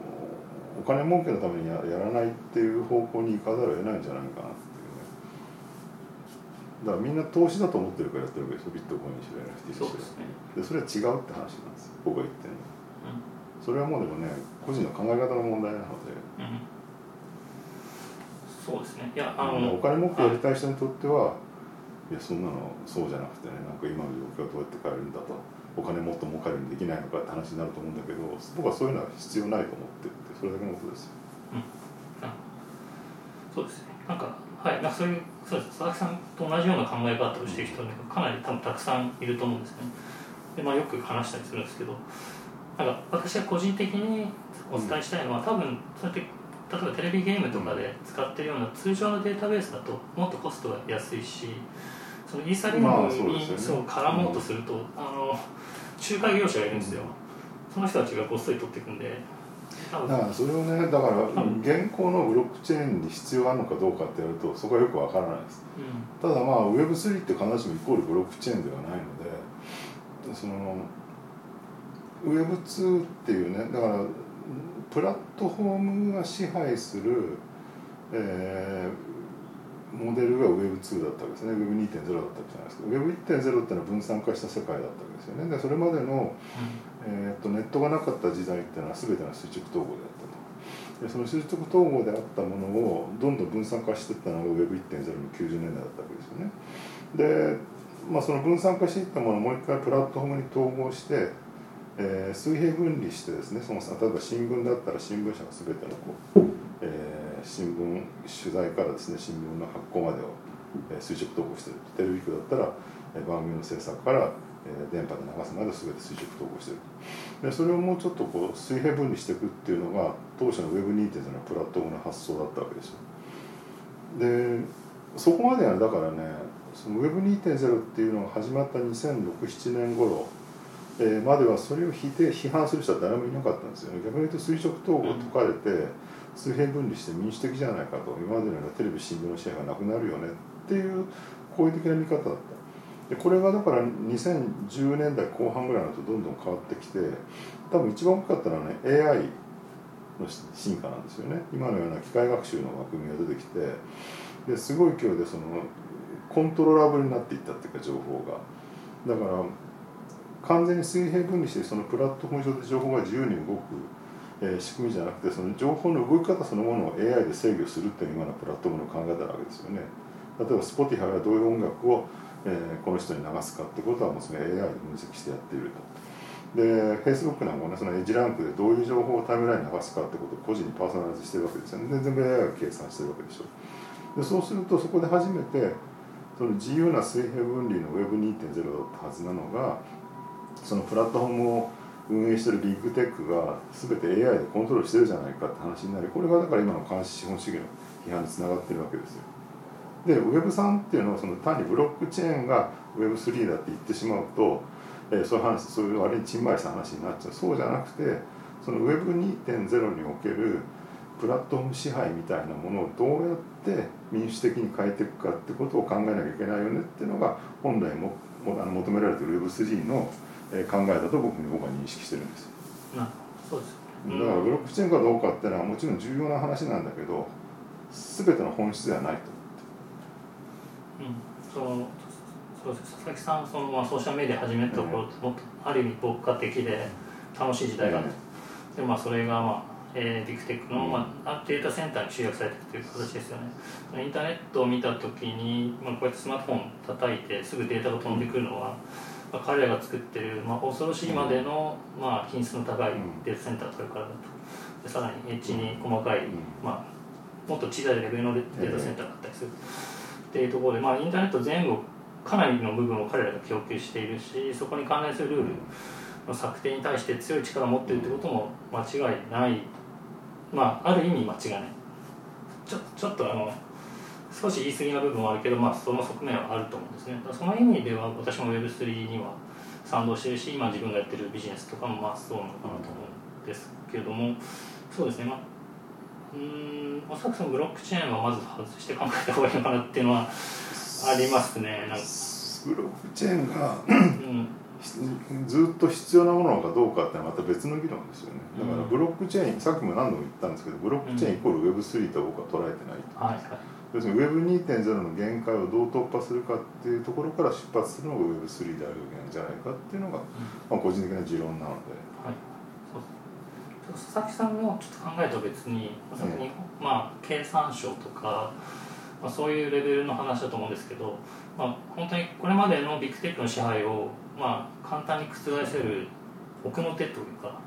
Speaker 2: お金儲けのためにややらないっていう方向に行かざるを得ないんじゃないかなっていうね。だからみんな投資だと思ってるからやってるわけですよビットコインにしろ NFT にしろ。
Speaker 1: で
Speaker 2: それは違うって話なんです僕が言ってるのは。
Speaker 1: う
Speaker 2: それはもうでもね個人の考え方の問題なので。
Speaker 1: ん、うん、そうですね。いやあ
Speaker 2: お
Speaker 1: の
Speaker 2: 金持ってやりたい人にとってはいいやそんなのそうじゃなくてねなんか今の状況どうやって変えるんだと。お金もっと儲かるようにできないのかって話になると思うんだけど僕はそういうのは必要ないと思ってってそれだけのことですよ。
Speaker 1: そうですね。なんかはい。なんかそういうそうです。佐々木さんと同じような考え方をしている人がかなり多分たくさんいると思うんですね。で、まあ、よく話したりするんですけどなんか私が個人的にお伝えしたいのは、多分そうやって例えばテレビゲームとかで使ってるような通常のデータベースだともっとコストが安いしそのイーサリア
Speaker 2: ま
Speaker 1: ム
Speaker 2: あそうですよね。
Speaker 1: にそう絡もうとすると、あの仲介業者がいるんですよ、その人たちがごっそり取っていくんで。
Speaker 2: だからそれをねだから現行のブロックチェーンに必要あるのかどうかってやるとそこはよくわからないです。
Speaker 1: うん。
Speaker 2: ただまあ Web3 って必ずしもイコールブロックチェーンではないのでその Web2 っていうねだからプラットフォームが支配する、えーモデルが Web2 だったわけですね。Web2.0 だったわけじゃないですか。Web1.0 っていうのは分散化した世界だったわけですよね。でそれまでの、えー、とネットがなかった時代っていうのは全ての垂直統合であったと。でその垂直統合であったものをどんどん分散化していったのが Web1.0 の90年代だったわけですよね。で、まあ、その分散化していったものをもう一回プラットフォームに統合して、えー水平分離してですねその例えば新聞だったら新聞社が全てのこう、新聞取材からですね新聞の発行までを、え垂直統合してる。テレビ局だったら、え番組の制作から、え電波で流すまで全て垂直統合してるでそれをもうちょっとこう水平分離していくっていうのが当初の Web2.0 のプラットフォームの発想だったわけですよ。でそこまではだからねその Web2.0 っていうのが始まった2006-7年頃、えーまではそれを否定批判する人は誰もいなかったんですよね。逆に言うと垂直統合解かれて、水平分離して民主的じゃないかと今までのようなテレビ新聞の支配がなくなるよねっていう好意的な見方だった。でこれがだから2010年代後半ぐらいになるとどんどん変わってきて多分一番大きかったのはね AI の進化なんですよね。今のような機械学習の枠組みが出てきてですごい勢いでそのコントローラブルになっていったっていうか情報が。だから完全に水平分離してそのプラットフォーム上で情報が自由に動く、えー仕組みじゃなくてその情報の動き方そのものを AI で制御するっていう今のプラットフォームの考え方なわけですよね。例えば Spotify はどういう音楽を、えーこの人に流すかってことはもうそれ AI で分析してやっていると。で Facebook なんかもねそのエッジランクでどういう情報をタイムラインに流すかってことを個人にパーソナライズしてるわけですよね。全部 AI が計算してるわけでしょ。でそうするとそこで初めてその自由な水平分離の Web2.0 だったはずなのがそのプラットフォームを運営してるビッグテックが全て AI でコントロールしてるじゃないかって話になりこれがだから今の監視資本主義の批判につながってるわけですよ。で Web3 っていうのはその単にブロックチェーンが Web3 だって言ってしまうと、えーそういう話そういう割にちんまりした話になっちゃう。そうじゃなくてその Web2.0 におけるプラットフォーム支配みたいなものをどうやって民主的に変えていくかってことを考えなきゃいけないよねっていうのが本来ももあの求められてる Web3 の考えだと僕に僕は認識してるんです。
Speaker 1: なそうです
Speaker 2: だからブロックチェーンかどうかっていうのはもちろん重要な話なんだけど全ての本質ではないと
Speaker 1: うん、そのそうです。佐々木さんその、まあ、ソーシャルメディア始めた頃ってもっとある意味牧歌的で楽しい時代がある、でまあそれがまあえービッグテックの、まあ、データセンターに集約されていくという形ですよね。インターネットを見た時に、まあ、こうやってスマートフォン叩いてすぐデータが飛んでくるのは、まあ、彼らが作ってる、まあ、恐ろしいまでの、まあ、品質の高いデータセンターそれからだとでさらにエッジに細かい、まあ、もっと小さいレベルのデータセンターがあったりする、っていうところで、まあ、インターネット全部かなりの部分を彼らが供給しているしそこに関連するルールの策定に対して強い力を持っているということも間違いない。まあある意味間違いない。ちょちょっとあの少し言い過ぎな部分はあるけど、まあ、その側面はあると思うんですね。その意味では私も Web3 には賛同してるし今自分がやってるビジネスとかもまあそうなのかなと思うんですけどもそうですね。まあうーんおそらくそのブロックチェーンはまず外して考えた方がいいのかなっていうのはありますね。なんか、
Speaker 2: ブロックチェーンが
Speaker 1: うん。
Speaker 2: ずっと必要なものかどうかってのはまた別の議論ですよね。だから
Speaker 1: うん。
Speaker 2: ブロックチェーンさっきも何度も言ったんですけどブロックチェーンイコール Web3 と僕は捉えてないと。
Speaker 1: はいはい
Speaker 2: 要するに Web2.0 の限界をどう突破するかっていうところから出発するのが Web3 であるべきなんじゃないかっていうのが、まあ、個人的な持論なので。
Speaker 1: はい。そうです。佐々木さんのちょっと考えと別に、まあ、経産省とか、まあ、そういうレベルの話だと思うんですけど、まあ、本当にこれまでのビッグテックの支配を、まあ、簡単に覆せる奥の手というか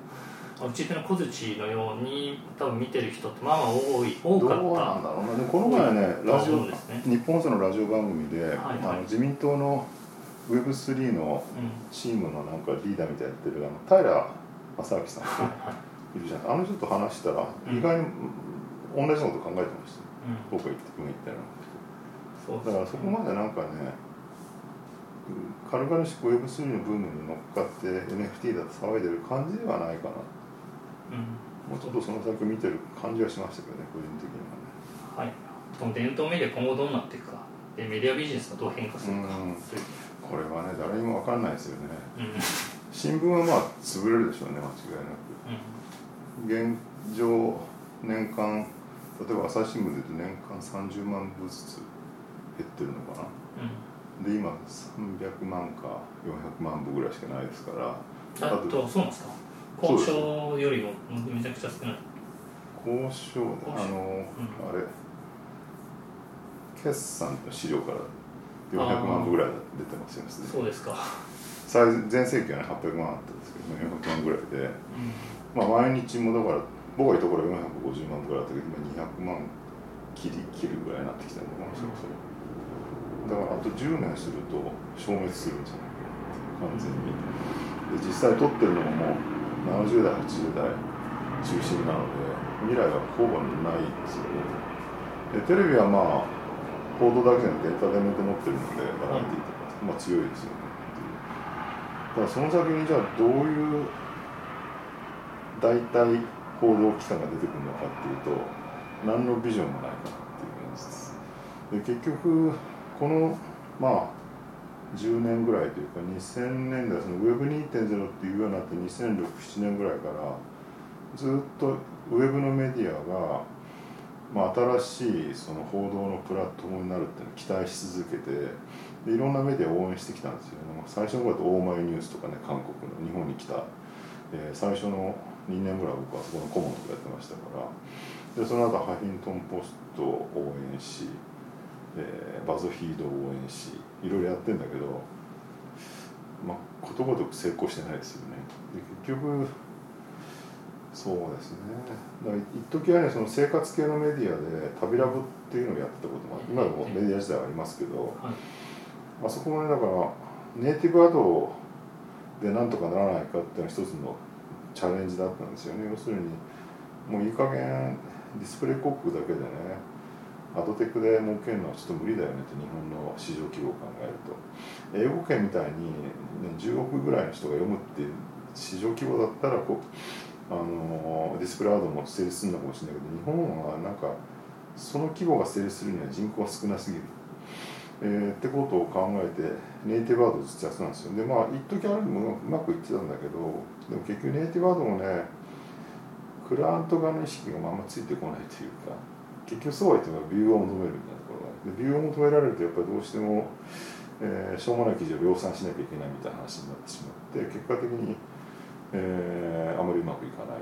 Speaker 1: 打ち手の小槌のように多分見てる人ってまあまあ多い多かった
Speaker 2: どうなんだろうな。でこの前ねラジオ、
Speaker 1: ね。
Speaker 2: 日本放送のラジオ番組で、
Speaker 1: はいはい。
Speaker 2: あの自民党の Web3 の
Speaker 1: うん。
Speaker 2: チームのなんかリーダーみたいなやってるあの平正明さん
Speaker 1: はいはい。
Speaker 2: いるじゃんあの人と話したら
Speaker 1: うん。
Speaker 2: 意外に同じようなこと考えてました。
Speaker 1: うん。
Speaker 2: 僕が言って今言ったよ
Speaker 1: そう
Speaker 2: うなだからそこまでなんかね軽々しく Web3 のブームに乗っかって NFT だと騒いでる感じではないかな
Speaker 1: うん。
Speaker 2: もうちょっとその先見てる感じはしましたけどね個人的にはね。
Speaker 1: はい、その伝統メディア今後どうなっていくか。でメディアビジネスがどう変化するか。
Speaker 2: うん。これはね誰にも分かんないですよね。
Speaker 1: うん。
Speaker 2: 新聞はまあ潰れるでしょうね間違いなく。現状年間例えば朝日新聞で言うと年間30万部ずつ減ってるのかな。
Speaker 1: うん。
Speaker 2: で今300万か400万部ぐらいしかないですから。
Speaker 1: あとそうなんですか交渉よりもめちゃくちゃ少ない。
Speaker 2: 交渉あの、あれ。決算の資料から400万部ぐらい出てますよね。
Speaker 1: そうですか。
Speaker 2: 最前世紀はね800万あったんですけど400万ぐらいで。
Speaker 1: う
Speaker 2: まあ毎日もだから僕がいた頃は450万ぐらいあったけど今200万切り切るぐらいになってきたのかなそろそろ。だからあと10年すると消滅するんじゃないかな完全に。で実際撮ってるのももう70代80代中心なので未来はほぼないんですよね。でテレビはまあ報道だけじゃなくてエンターテインメント持ってるのでバラエティーとか、まあ強いですよねただその先にじゃあどういう大体報道機関が出てくるのかっていうと何のビジョンもないかなっていう現実。ですで結局このまあ10年ぐらいというか2000年代その Web2.0 っていうようになって2006-7年ぐらいからずっとウェブのメディアが、まあ、新しいその報道のプラットフォームになるっていうのを期待し続けてでいろんなメディアを応援してきたんですよ。ね最初の頃だとオーマイニュースとかね韓国の日本に来た、えー最初の2年ぐらい僕はそこの顧問とかやってましたから。でその後ハフィントン・ポストを応援し、えーバズフィードを応援しいろいろやってんだけどまあことごとく成功してないですよね。で結局そうですね。だから一時はねその生活系のメディアで旅ラブっていうのをやってたこともあ今でもメディア時代はありますけど、
Speaker 1: はい。
Speaker 2: あそこもねだからネイティブアドでなんとかならないかっていうのは一つのチャレンジだったんですよね。要するにもういい加減ディスプレイ広告だけでねアドテクで儲けるのはちょっと無理だよねって日本の市場規模を考えると。英語圏みたいに、ね、10億ぐらいの人が読むっていう市場規模だったらこうあのディスプレイアドも成立するのかもしれないけど日本はなんかその規模が成立するには人口が少なすぎる、えーってことを考えてネイティブアードをずっとやってたんですよ。でまあ一時あるもうまくいってたんだけどでも結局ネイティブアードもねクライアント側の意識があんまついてこないというか。結局そうは言ってもビューを求めるみたいなところがでビューを求められるとやっぱりどうしても、えーしょうもない記事を量産しなきゃいけないみたいな話になってしまって結果的に、えーあまりうまくいかないわ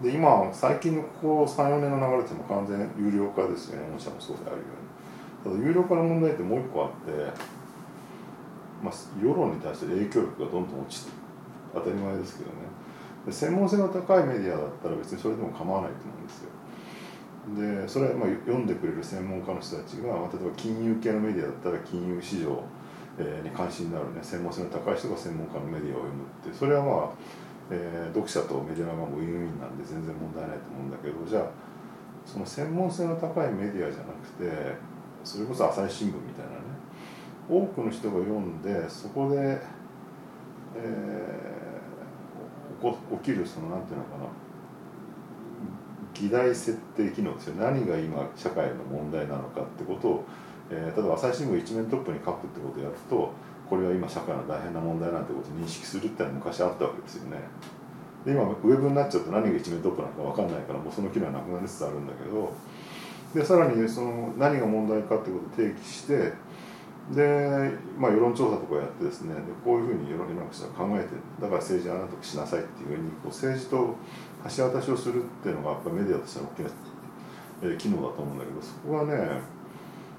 Speaker 2: けで今最近のここ34年の流れっても完全有料化ですよね。御社もそうであるように。ただ有料化の問題ってもう一個あって、まあ、世論に対して影響力がどんどん落ちてる当たり前ですけどね。専門性の高いメディアだったら別にそれでも構わないと思う。んでそれはまあ読んでくれる専門家の人たちが、まあ、例えば金融系のメディアだったら金融市場えーに関心のあるね専門性の高い人が専門家のメディアを読むってそれはまあ、えー読者とメディア側もウィンウィンなんで全然問題ないと思うんだけどじゃあその専門性の高いメディアじゃなくてそれこそ朝日新聞みたいなね多くの人が読んでそこで、えー起こ起きるそのなんていうのかな議題設定機能ですよ。何が今社会の問題なのかってことを、えー例えば朝日新聞一面トップに書くってことをやるとこれは今社会の大変な問題なんてことを認識するってのは昔あったわけですよね。で今ウェブになっちゃうと何が一面トップなのか分かんないからもうその機能はなくなりつつあるんだけどでさらにその何が問題かってことを提起してで、まあ、世論調査とかやってですねでこういうふうに世の中は考えてだから政治はあなたしなさいっていうふうにこう政治と橋渡しをするっていうのがやっぱメディアとしての大きな、えー、機能だと思うんだけどそこがね、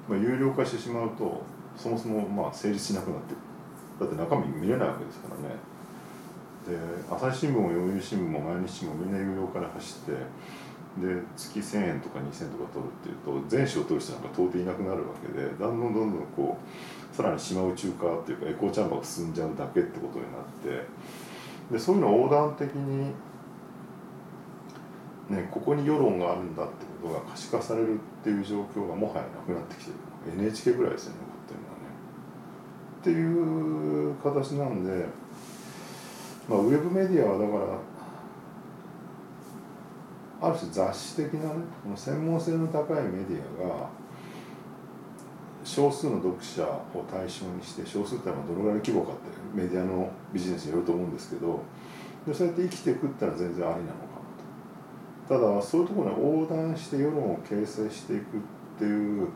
Speaker 2: まあ、有料化してしまうとそもそもまあ成立しなくなってだって中身見れないわけですからね。で朝日新聞も読売新聞も毎日もみんな有料化で走ってで月1000円とか2000円とか取るっていうと全紙を取る人なんか到底いなくなるわけでだんだんどんどんこうさらに島宇宙化っていうかエコーチャンバーが進んじゃうだけってことになってでそういうのを横断的にね、ここに世論があるんだってことが可視化されるっていう状況がもはやなくなってきてる NHK ぐらいですね残ってるのはね。っていう形なんで、まあ、ウェブメディアはだからある種雑誌的なねこの専門性の高いメディアが少数の読者を対象にして少数ってのはどのぐらいの規模かってメディアのビジネスによると思うんですけどでそうやって生きていくってのは全然ありなのかただそういうところに横断して世論を形成していくっていう、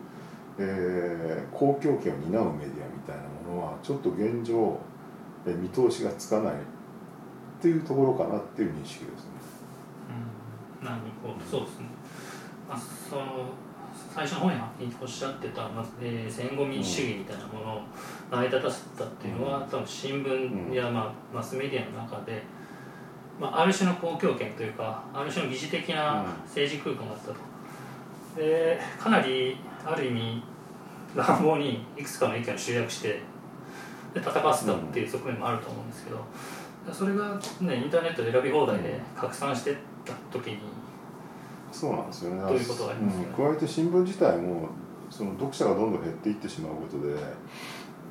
Speaker 2: えー、公共権を担うメディアみたいなものはちょっと現状、えー、見通しがつかないっていうところかなっていう認識ですね。
Speaker 1: うん、なるほど。そうですね、まあ、その最初の方におっしゃってた、まずえー、戦後民主主義みたいなものを成り立たせたっていうのは、うん、多分新聞や、まあ、マスメディアの中でまあ、ある種の公共権というかある種の疑似的な政治空間だったと、でかなりある意味乱暴にいくつかの意見を集約してで戦わせたっていう側面もあると思うんですけどそれが、ね、インターネットで選び放題で拡散してった時に
Speaker 2: そうなんですよね。
Speaker 1: どういうことがありますか、
Speaker 2: ね、加えて新聞自体もその読者がどんどん減っていってしまうことで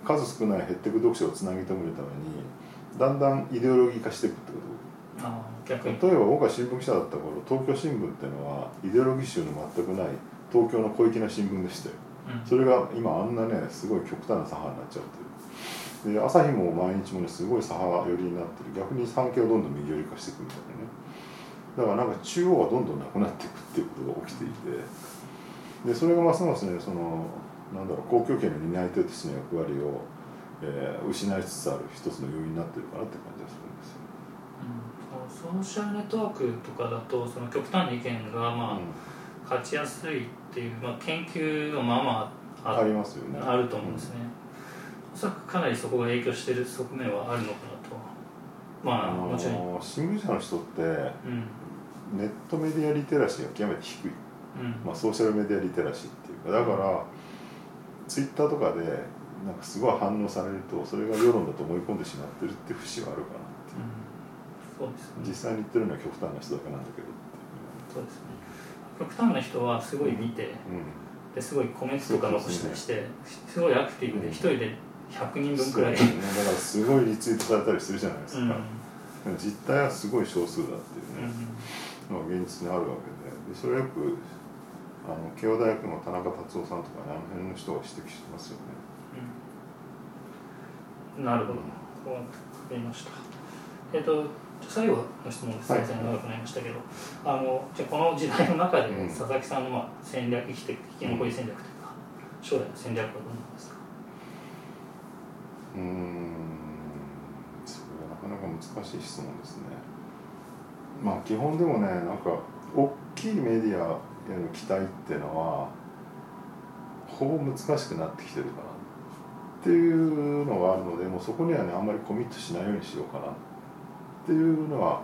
Speaker 2: 数少ない減っていく読者をつなぎ止めるためにだんだんイデオロギー化していくってこと
Speaker 1: 逆に。
Speaker 2: 例えば僕が新聞記者だった頃東京新聞っていうのはイデオロギー集の全くない東京の小粋な新聞でしたよ、うん、それが今あんなねすごい極端な左派になっちゃうというで朝日も毎日もねすごい左派寄りになってる。逆に産経をどんどん右寄り化していくみたいなね。だからなんか中央はどんどんなくなっていくっていうことが起きていて。でそれがますますねそのなんだろう公共権の担い手としての役割を、えー、失いつつある一つの要因になってるかなって感じ
Speaker 1: ソーシャルネットワークとかだとその極端な意見がまあ、うん、勝ちやすいっていう、まあ、研究がまあま
Speaker 2: あありますよね。
Speaker 1: あると思うんですね、うん、おそらくかなりそこが影響している側面はあるのかなとまあ、もちろん。
Speaker 2: 新聞社の人って、うん、ネットメディアリテラシーが極めて低い、まあ、ソーシャルメディアリテラシーっていうか。だから、ツイッターとかでなんかすごい反応されるとそれが世論だと思い込んでしまってるっていう節はあるかな。
Speaker 1: そうです、ね、
Speaker 2: 実際に言ってるのは極端な人だけなんだけど。
Speaker 1: そうですね。極端な人はすごい見て、うん、ですごいコメントとか残したりして、すごいアクティブで一人で100人分くらい、ね、
Speaker 2: だからすごいリツイートされたりするじゃないですか、うん、実態はすごい少数だっていうね、のが現実にあるわけで。でそれよくあの慶応大学の田中達夫さんとかねあの辺の人が指摘してますよね、
Speaker 1: うん、なるほど、分かりました。えっ、ー、と最後の質問です、はい、先生長くなりましたけどあのじゃこの時代の中で佐々木さんのまあ戦略生きて生き残り戦略というか、将来の戦略はどうなんですか？
Speaker 2: うん。それはなかなか難しい質問ですね。まあ基本でもねなんか大きいメディアへの期待っていうのはほぼ難しくなってきてるかなっていうのがあるのでもうそこにはねあんまりコミットしないようにしようかなってていうのは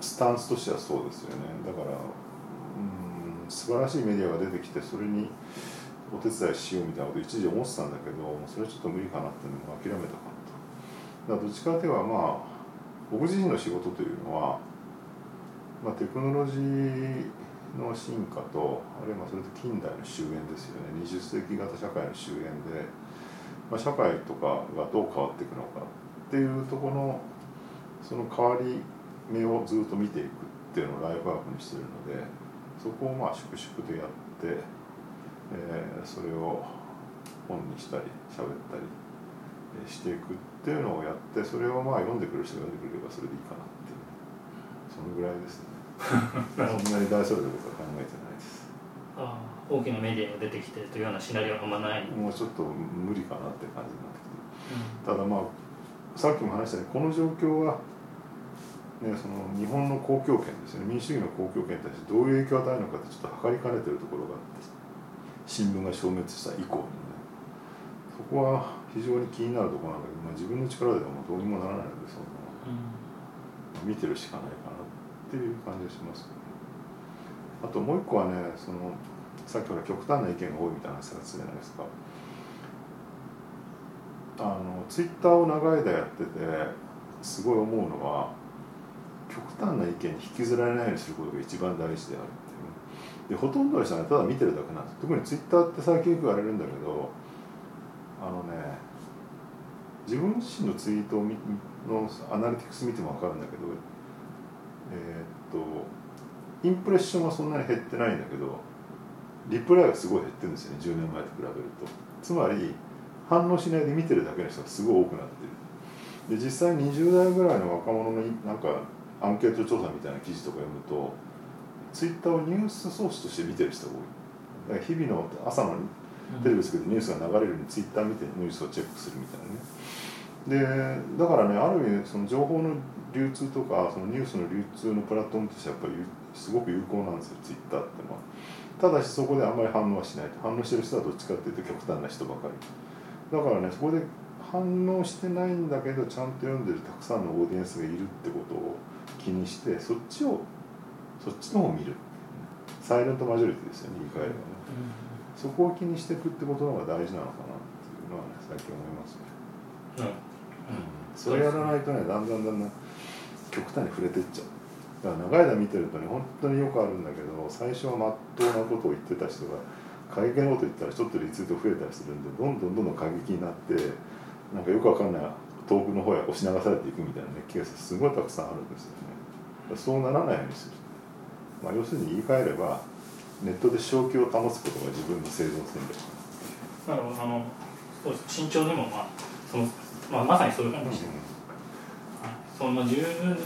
Speaker 2: スタンスとしてはそうですよね。だからうん素晴らしいメディアが出てきてそれにお手伝いしようみたいなこと一時思ってたんだけどそれはちょっと無理かなっていうのも諦めたかなとだからどっちかというとまあ僕自身の仕事というのは、まあ、テクノロジーの進化とあるいはそれと近代の終焉ですよね。20世紀型社会の終焉で、まあ、社会とかがどう変わっていくのかっていうとこのその代わり目をずっと見ていくっていうのをライフワークにしてるのでそこをまあ粛々とやって、えー、それを本にしたり喋ったりしていくっていうのをやってそれをまあ読んでくる人が読んでくれればそれでいいかなっていう。そのぐらいですね。[laughs] そんなに大それたことは考えてないです。
Speaker 1: あー大きなメディアが出てきてというようなシナリオはあんまない、
Speaker 2: もうちょっと無理かなって感じになってきて
Speaker 1: う
Speaker 2: ただまあさっきも話したようにこの状況は、ね、その日本の公共権ですよね民主主義の公共権に対してどういう影響を与えるのかってちょっと測りかねてるところがあって新聞が消滅した以降にねそこは非常に気になるところなんだけど、まあ、自分の力ではもうどうにもならないのでその
Speaker 1: ん
Speaker 2: 見てるしかないかなっていう感じがしますけどあともう一個はねそのさっきほら極端な意見が多いみたいな話がしたじゃないですか。あのツイッターを長い間やっててすごい思うのは極端な意見に引きずられないようにすることが一番大事であるっていう。でほとんどの人はただ見てるだけなんです特にツイッターって最近よく言われるんだけどあのね自分自身のツイートのアナリティクス見ても分かるんだけどえーっとインプレッションはそんなに減ってないんだけどリプライがすごい減ってるんですよね10年前と比べると。つまり反応しないで見てるだけの人がすごい多くなってる。で実際20代ぐらいの若者のなんかアンケート調査みたいな記事とか読むとツイッターをニュースソースとして見てる人が多い。だから日々の朝のテレビつけてニュースが流れるようにツイッター見てニュースをチェックするみたいなね。でだからねある意味その情報の流通とかそのニュースの流通のプラットフォームとしてやっぱりすごく有効なんですよツイッターってのは。ただしそこであんまり反応はしない反応してる人はどっちかっていうと極端な人ばかり。だからねそこで反応してないんだけどちゃんと読んでるたくさんのオーディエンスがいるってことを気にしてそっちをそっちの方を見る。サイレントマジョリティですよね言い換えればね。そこを気にしていくってことの方が大事なのかなっていうのはね最近思いますね。
Speaker 1: うん。
Speaker 2: それやらないとねだんだんだんだん極端に触れてっちゃう。だから長い間見てるとね本当によくあるんだけど最初はまっとうなことを言ってた人が過激なこと言ったらちょっとリツイート増えたりするんでどんどんどんどん過激になってなんかよくわかんない遠くの方へ押し流されていくみたいなねケースすごいたくさんあるんですよね。そうならないようにする、まあ、要するに言い換えればネットで正気を保つことが自分の生存戦略。
Speaker 1: なるほどあのそうでもまあその、まあ、まさにそういう感じで、はい。そのまあ10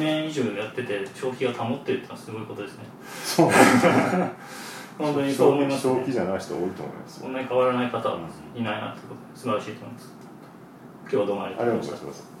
Speaker 1: 年以上やってて消費が保ってるってのはすごいことですね。
Speaker 2: そう
Speaker 1: 本当にそう思いますね。
Speaker 2: 正気じゃない人多いと思います
Speaker 1: そんなに変わらない方はいないなってことで素晴らしいと思います。今日はどうもありがとうございました